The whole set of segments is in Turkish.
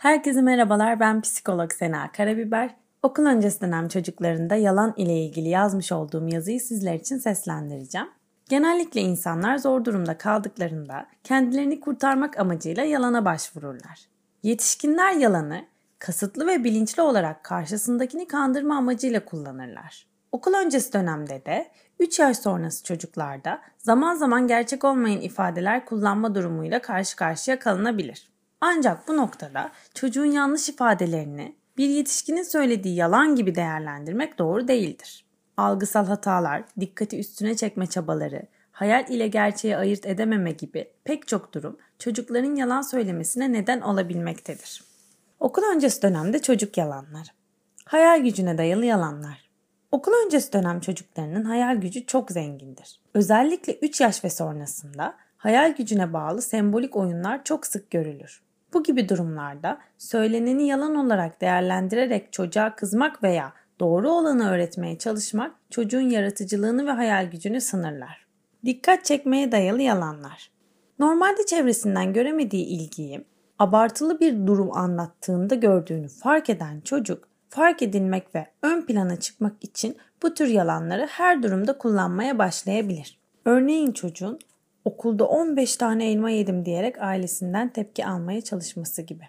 Herkese merhabalar ben psikolog Sena Karabiber. Okul öncesi dönem çocuklarında yalan ile ilgili yazmış olduğum yazıyı sizler için seslendireceğim. Genellikle insanlar zor durumda kaldıklarında kendilerini kurtarmak amacıyla yalana başvururlar. Yetişkinler yalanı kasıtlı ve bilinçli olarak karşısındakini kandırma amacıyla kullanırlar. Okul öncesi dönemde de 3 yaş sonrası çocuklarda zaman zaman gerçek olmayan ifadeler kullanma durumuyla karşı karşıya kalınabilir. Ancak bu noktada çocuğun yanlış ifadelerini bir yetişkinin söylediği yalan gibi değerlendirmek doğru değildir. Algısal hatalar, dikkati üstüne çekme çabaları, hayal ile gerçeği ayırt edememe gibi pek çok durum çocukların yalan söylemesine neden olabilmektedir. Okul öncesi dönemde çocuk yalanları. Hayal gücüne dayalı yalanlar. Okul öncesi dönem çocuklarının hayal gücü çok zengindir. Özellikle 3 yaş ve sonrasında hayal gücüne bağlı sembolik oyunlar çok sık görülür. Bu gibi durumlarda söyleneni yalan olarak değerlendirerek çocuğa kızmak veya doğru olanı öğretmeye çalışmak çocuğun yaratıcılığını ve hayal gücünü sınırlar. Dikkat çekmeye dayalı yalanlar. Normalde çevresinden göremediği ilgiyi abartılı bir durum anlattığında gördüğünü fark eden çocuk fark edilmek ve ön plana çıkmak için bu tür yalanları her durumda kullanmaya başlayabilir. Örneğin çocuğun okulda 15 tane elma yedim diyerek ailesinden tepki almaya çalışması gibi.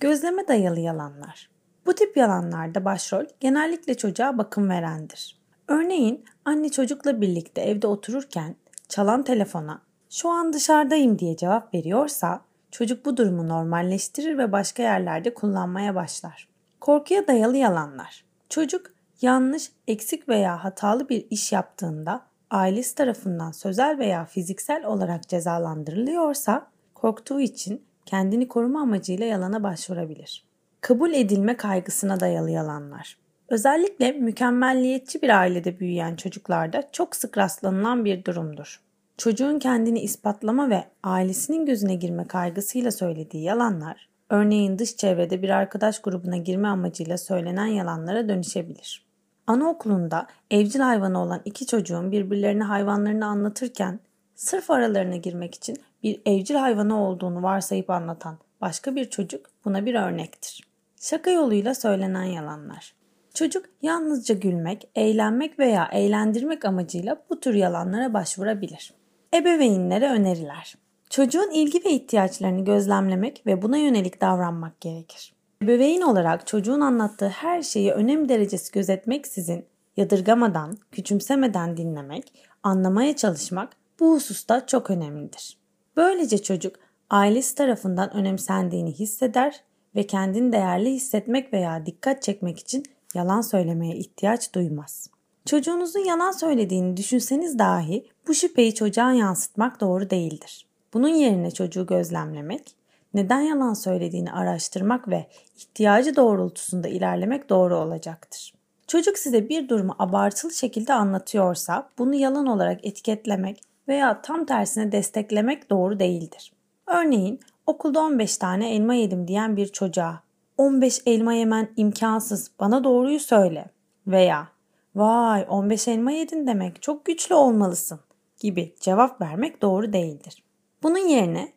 Gözleme dayalı yalanlar. Bu tip yalanlarda başrol genellikle çocuğa bakım verendir. Örneğin anne çocukla birlikte evde otururken çalan telefona şu an dışarıdayım diye cevap veriyorsa çocuk bu durumu normalleştirir ve başka yerlerde kullanmaya başlar. Korkuya dayalı yalanlar. Çocuk yanlış, eksik veya hatalı bir iş yaptığında ailesi tarafından sözel veya fiziksel olarak cezalandırılıyorsa korktuğu için kendini koruma amacıyla yalana başvurabilir. Kabul edilme kaygısına dayalı yalanlar. Özellikle mükemmelliyetçi bir ailede büyüyen çocuklarda çok sık rastlanılan bir durumdur. Çocuğun kendini ispatlama ve ailesinin gözüne girme kaygısıyla söylediği yalanlar, örneğin dış çevrede bir arkadaş grubuna girme amacıyla söylenen yalanlara dönüşebilir. Anaokulunda evcil hayvanı olan iki çocuğun birbirlerine hayvanlarını anlatırken sırf aralarına girmek için bir evcil hayvanı olduğunu varsayıp anlatan başka bir çocuk buna bir örnektir. Şaka yoluyla söylenen yalanlar. Çocuk yalnızca gülmek, eğlenmek veya eğlendirmek amacıyla bu tür yalanlara başvurabilir. Ebeveynlere öneriler. Çocuğun ilgi ve ihtiyaçlarını gözlemlemek ve buna yönelik davranmak gerekir. Ebeveyn olarak çocuğun anlattığı her şeyi önem derecesi gözetmeksizin yadırgamadan, küçümsemeden dinlemek, anlamaya çalışmak bu hususta çok önemlidir. Böylece çocuk ailesi tarafından önemsendiğini hisseder ve kendini değerli hissetmek veya dikkat çekmek için yalan söylemeye ihtiyaç duymaz. Çocuğunuzun yalan söylediğini düşünseniz dahi bu şüpheyi çocuğa yansıtmak doğru değildir. Bunun yerine çocuğu gözlemlemek, neden yalan söylediğini araştırmak ve ihtiyacı doğrultusunda ilerlemek doğru olacaktır. Çocuk size bir durumu abartılı şekilde anlatıyorsa bunu yalan olarak etiketlemek veya tam tersine desteklemek doğru değildir. Örneğin okulda 15 tane elma yedim diyen bir çocuğa 15 elma yemen imkansız bana doğruyu söyle veya vay 15 elma yedin demek çok güçlü olmalısın gibi cevap vermek doğru değildir. Bunun yerine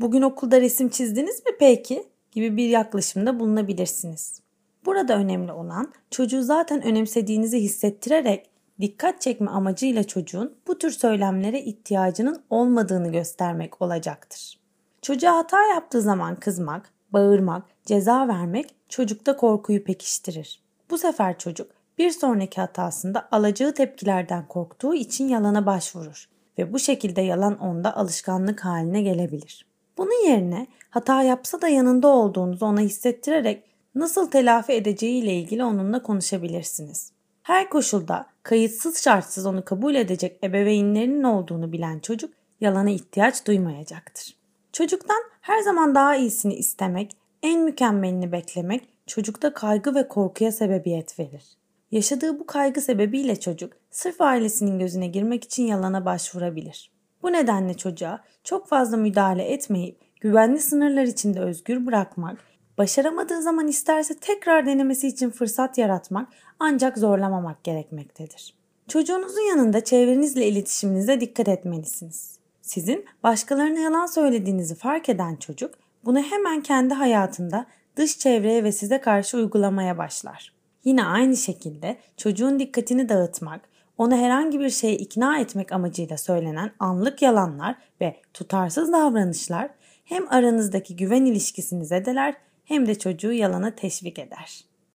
bugün okulda resim çizdiniz mi peki gibi bir yaklaşımda bulunabilirsiniz. Burada önemli olan çocuğu zaten önemsediğinizi hissettirerek dikkat çekme amacıyla çocuğun bu tür söylemlere ihtiyacının olmadığını göstermek olacaktır. Çocuğa hata yaptığı zaman kızmak, bağırmak, ceza vermek çocukta korkuyu pekiştirir. Bu sefer çocuk bir sonraki hatasında alacağı tepkilerden korktuğu için yalana başvurur ve bu şekilde yalan onda alışkanlık haline gelebilir. Bunun yerine hata yapsa da yanında olduğunuzu ona hissettirerek nasıl telafi edeceği ile ilgili onunla konuşabilirsiniz. Her koşulda kayıtsız şartsız onu kabul edecek ebeveynlerinin olduğunu bilen çocuk yalana ihtiyaç duymayacaktır. Çocuktan her zaman daha iyisini istemek, en mükemmelini beklemek çocukta kaygı ve korkuya sebebiyet verir. Yaşadığı bu kaygı sebebiyle çocuk sırf ailesinin gözüne girmek için yalana başvurabilir. Bu nedenle çocuğa çok fazla müdahale etmeyip güvenli sınırlar içinde özgür bırakmak, başaramadığı zaman isterse tekrar denemesi için fırsat yaratmak ancak zorlamamak gerekmektedir. Çocuğunuzun yanında çevrenizle iletişiminize dikkat etmelisiniz. Sizin başkalarına yalan söylediğinizi fark eden çocuk bunu hemen kendi hayatında dış çevreye ve size karşı uygulamaya başlar. Yine aynı şekilde çocuğun dikkatini dağıtmak, onu herhangi bir şeye ikna etmek amacıyla söylenen anlık yalanlar ve tutarsız davranışlar hem aranızdaki güven ilişkisini zedeler hem de çocuğu yalana teşvik eder.